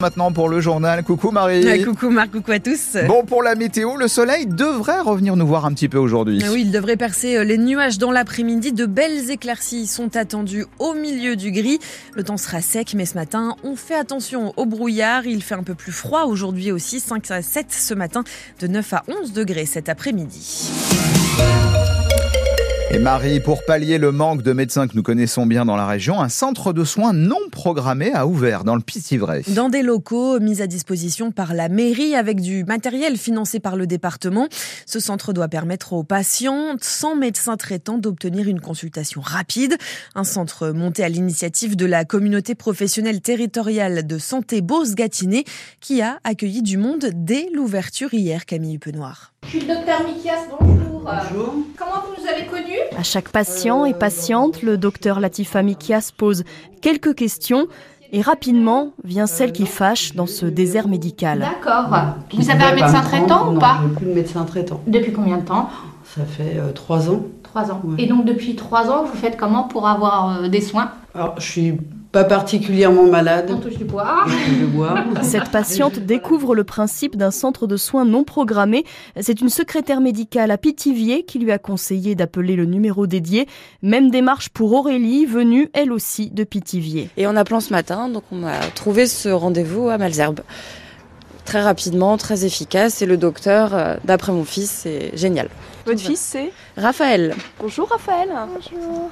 Maintenant pour le journal. Coucou Marie. coucou Marc, coucou à tous. Bon pour la météo, le soleil devrait revenir nous voir un petit peu aujourd'hui. Oui, il devrait percer euh, les nuages dans l'après-midi. De belles éclaircies sont attendues au milieu du gris. Le temps sera sec, mais ce matin, on fait attention au brouillard. Il fait un peu plus froid aujourd'hui aussi, 5 à 7 ce matin, de 9 à 11 degrés cet après-midi. Et Marie, pour pallier le manque de médecins que nous connaissons bien dans la région, un centre de soins non programmé a ouvert dans le Piscivray. Dans des locaux mis à disposition par la mairie avec du matériel financé par le département, ce centre doit permettre aux patients sans médecin traitant d'obtenir une consultation rapide. Un centre monté à l'initiative de la communauté professionnelle territoriale de santé Beauce-Gâtinais qui a accueilli du monde dès l'ouverture hier, Camille Penoir. Je suis le docteur Mikias, bonjour. Bonjour. Comment vous nous avez connus? À chaque patient et patiente, le docteur Latifa Mikias pose quelques questions et rapidement vient celle qui fâche dans ce désert médical. D'accord. Vous avez un médecin traitant ou pas? Non, plus de médecin traitant. Depuis combien de temps? Ça fait euh, trois ans. Trois ans. Ouais. Et donc depuis trois ans, vous faites comment pour avoir euh, des soins? Alors, je suis pas particulièrement malade. On touche du bois. Je bois. Cette patiente découvre le principe d'un centre de soins non programmé. C'est une secrétaire médicale à Pithiviers qui lui a conseillé d'appeler le numéro dédié. Même démarche pour Aurélie, venue elle aussi de Pithiviers. Et en appelant ce matin, donc on a trouvé ce rendez-vous à Malzerbe. Très rapidement, très efficace. Et le docteur, euh, d'après mon fils, c'est génial. Votre fils, c'est Raphaël, Bonjour Raphaël. Bonjour,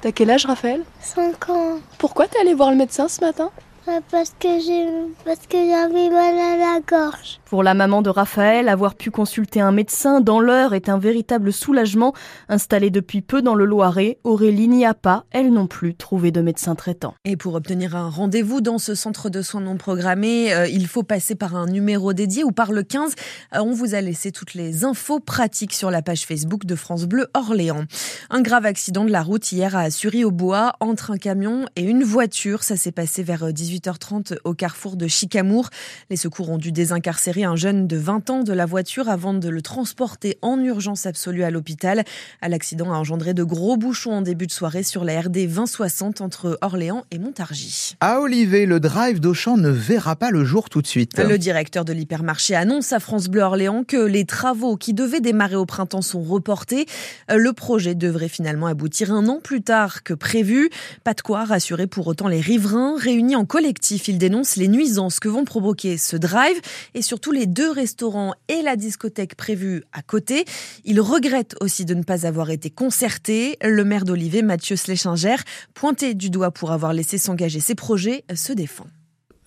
T'as quel âge Raphaël? 5 ans. Pourquoi t'es allé voir le médecin ce matin? Parce que j'ai parce que j'avais mal à la gorge. Pour la maman de Raphaël, avoir pu consulter un médecin dans l'heure est un véritable soulagement. Installée depuis peu dans le Loiret, Aurélie n'y a pas, elle non plus, trouvé de médecin traitant. Et pour obtenir un rendez-vous dans ce centre de soins non programmé, euh, il faut passer par un numéro dédié ou par le 15. Euh, on vous a laissé toutes les infos pratiques sur la page Facebook de France Bleu Orléans. Un grave accident de la route hier à Sury-au-Bois entre un camion et une voiture. Ça s'est passé vers 18h30 au carrefour de Chicamour. Les secours ont dû désincarcérer un jeune de 20 ans de la voiture avant de le transporter en urgence absolue à l'hôpital. L'accident a engendré de gros bouchons en début de soirée sur la RD 2060 entre Orléans et Montargis. À Olivet, le drive d'Auchan ne verra pas le jour tout de suite. Le directeur de l'hypermarché annonce à France Bleu Orléans que les travaux qui devaient démarrer au printemps sont reportés. Le projet devrait finalement aboutir un an plus tard que prévu. Pas de quoi rassurer pour autant les riverains. Réunis en ils dénoncent les nuisances que vont provoquer ce drive et surtout les deux restaurants et la discothèque prévus à côté. Ils regrettent aussi de ne pas avoir été concertés. Le maire d'Olivet, Mathieu Schlechinger, pointé du doigt pour avoir laissé s'engager ses projets, se défend.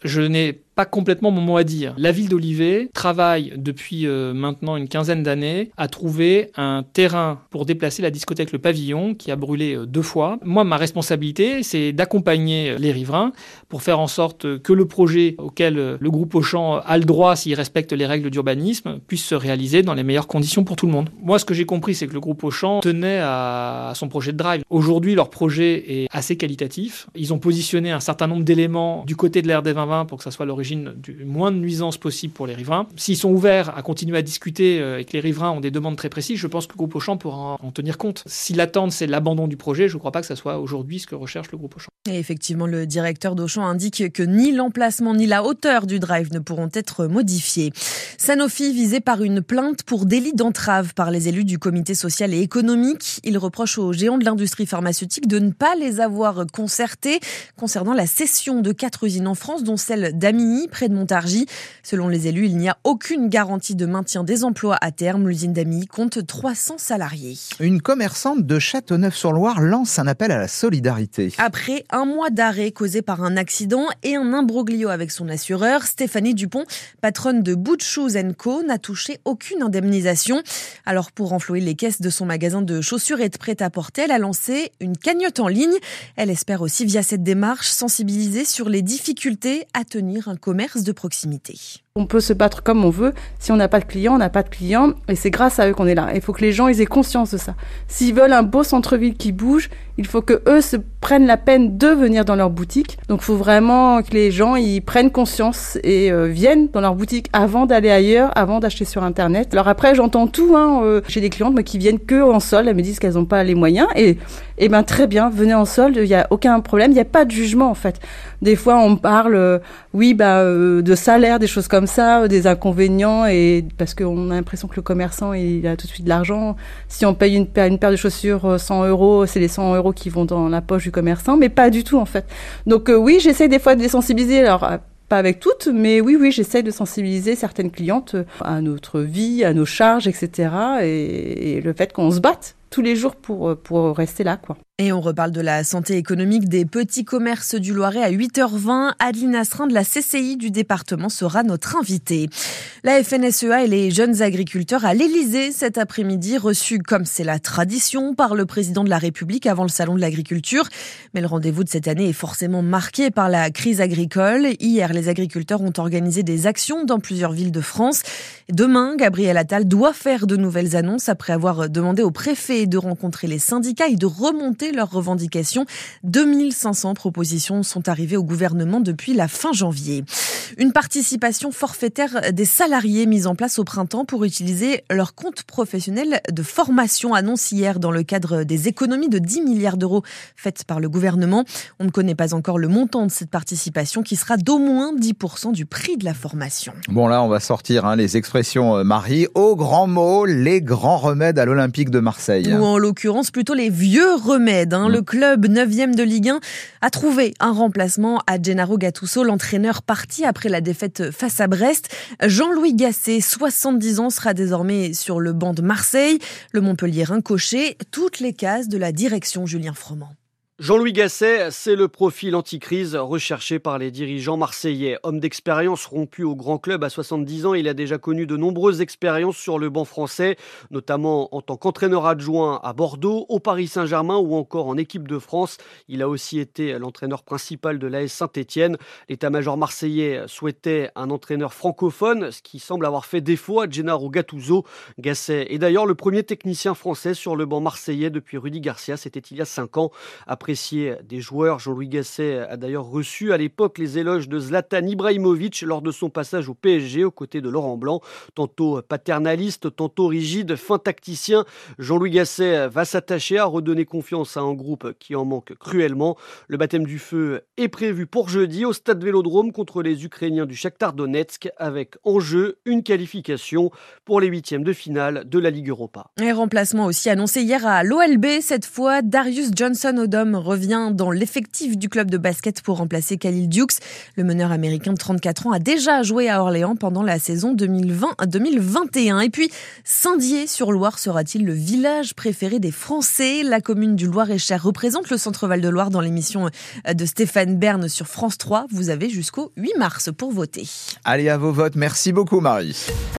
je n'ai pas complètement mon mot à dire. La ville d'Olivet travaille depuis euh, maintenant une quinzaine d'années à trouver un terrain pour déplacer la discothèque Le Pavillon qui a brûlé euh, deux fois. Moi, ma responsabilité, c'est d'accompagner les riverains pour faire en sorte que le projet auquel euh, le groupe Auchan a le droit, s'il respecte les règles d'urbanisme, puisse se réaliser dans les meilleures conditions pour tout le monde. Moi, ce que j'ai compris, c'est que le groupe Auchan tenait à, son projet de drive. Aujourd'hui, leur projet est assez qualitatif. Ils ont positionné un certain nombre d'éléments du côté de l'RD 2020 pour que ça soit l'origine du moins de nuisances possible pour les riverains. S'ils sont ouverts à continuer à discuter euh, et que les riverains ont des demandes très précises, je pense que le groupe Auchan pourra en, en tenir compte. Si l'attente, c'est l'abandon du projet, je ne crois pas que ça soit aujourd'hui ce que recherche le groupe Auchan. Et effectivement, le directeur d'Auchan indique que ni l'emplacement ni la hauteur du drive ne pourront être modifiés. Sanofi visé par une plainte pour délit d'entrave par les élus du comité social et économique. Il reproche aux géants de l'industrie pharmaceutique de ne pas les avoir concertés concernant la cession de quatre usines en France, dont celle près de Montargis. Selon les élus, il n'y a aucune garantie de maintien des emplois à terme. L'usine d'Amilly compte 300 salariés. Une commerçante de Châteauneuf-sur-Loire lance un appel à la solidarité. Après un mois d'arrêt causé par un accident et un imbroglio avec son assureur, Stéphanie Dupont, patronne de Boot Shoes Co, n'a touché aucune indemnisation. Alors pour renflouer les caisses de son magasin de chaussures et de prêt-à-porter, elle a lancé une cagnotte en ligne. Elle espère aussi via cette démarche sensibiliser sur les difficultés à tenir un commerce de proximité. On peut se battre comme on veut. Si on n'a pas de clients, on n'a pas de clients. Et c'est grâce à eux qu'on est là. Il faut que les gens ils aient conscience de ça. S'ils veulent un beau centre-ville qui bouge, il faut que eux se prennent la peine de venir dans leur boutique. Donc, il faut vraiment que les gens ils prennent conscience et euh, viennent dans leur boutique avant d'aller ailleurs, avant d'acheter sur Internet. Alors après, j'entends tout. Hein, euh, J'ai des clientes qui viennent que en solde. Elles me disent qu'elles n'ont pas les moyens. Et, et ben très bien, venez en solde. Il n'y a aucun problème. Il n'y a pas de jugement en fait. Des fois, on parle, euh, oui, bah, de salaire, des choses comme ça, euh, des inconvénients, et parce qu'on a l'impression que le commerçant, il a tout de suite de l'argent. Si on paye une paire, une paire de chaussures 100 euros, c'est les 100 euros qui vont dans la poche du commerçant, mais pas du tout en fait. Donc oui, j'essaie des fois de les sensibiliser. Alors pas avec toutes, mais oui, oui, j'essaie de sensibiliser certaines clientes à notre vie, à nos charges, etc. Et, et le fait qu'on se batte tous les jours pour, pour rester là, quoi. Et on reparle de la santé économique des petits commerces du Loiret à 8h20. Adeline Astrin de la CCI du département sera notre invitée. La FNSEA et les jeunes agriculteurs à l'Elysée cet après-midi, reçus comme c'est la tradition par le président de la République avant le salon de l'agriculture. Mais le rendez-vous de cette année est forcément marqué par la crise agricole. Hier, les agriculteurs ont organisé des actions dans plusieurs villes de France. Demain, Gabriel Attal doit faire de nouvelles annonces après avoir demandé au préfet de rencontrer les syndicats et de remonter leurs revendications. 2500 propositions sont arrivées au gouvernement depuis la fin janvier. Une participation forfaitaire des salariés mise en place au printemps pour utiliser leur compte professionnel de formation annonce hier dans le cadre des économies de 10 milliards d'euros faites par le gouvernement. On ne connaît pas encore le montant de cette participation qui sera d'au moins 10% du prix de la formation. Bon là, on va sortir hein, les expressions Marie au grand mot, les grands remèdes à l'Olympique de Marseille. Ou en l'occurrence plutôt les vieux remèdes. Hein. Mmh. Le club 9e de Ligue 1 a trouvé un remplacement à Gennaro Gattuso, l'entraîneur parti après la défaite face à Brest. Jean-Louis Gasset, 70 ans, sera désormais sur le banc de Marseille. Le Montpellier coché toutes les cases de la direction Julien Froment. Jean-Louis Gasset, c'est le profil anticrise recherché par les dirigeants marseillais. Homme d'expérience rompu au grand club à 70 ans, il a déjà connu de nombreuses expériences sur le banc français, notamment en tant qu'entraîneur adjoint à Bordeaux, au Paris Saint-Germain ou encore en équipe de France. Il a aussi été l'entraîneur principal de l'AS Saint-Etienne. L'état-major marseillais souhaitait un entraîneur francophone, ce qui semble avoir fait défaut à Gennaro Gattuso. Gasset est d'ailleurs le premier technicien français sur le banc marseillais depuis Rudy Garcia, c'était il y a 5 ans. Après apprécié des joueurs. Jean-Louis Gasset a d'ailleurs reçu à l'époque les éloges de Zlatan Ibrahimovic lors de son passage au PSG aux côtés de Laurent Blanc. Tantôt paternaliste, tantôt rigide, fin tacticien, Jean-Louis Gasset va s'attacher à redonner confiance à un groupe qui en manque cruellement. Le baptême du feu est prévu pour jeudi au stade Vélodrome contre les Ukrainiens du Shakhtar Donetsk avec en jeu une qualification pour les huitièmes de finale de la Ligue Europa. Un remplacement aussi annoncé hier à l'OLB, cette fois Darius Revient dans l'effectif du club de basket pour remplacer Khalil Dukes. Le meneur américain de 34 ans a déjà joué à Orléans pendant la saison 2020-2021. Et puis, Saint-Dié-sur-Loire sera-t-il le village préféré des Français? La commune du Loir-et-Cher représente le centre Val-de-Loire dans l'émission de Stéphane Bern sur France 3. Vous avez jusqu'au 8 mars pour voter. Allez à vos votes. Merci beaucoup, Marie.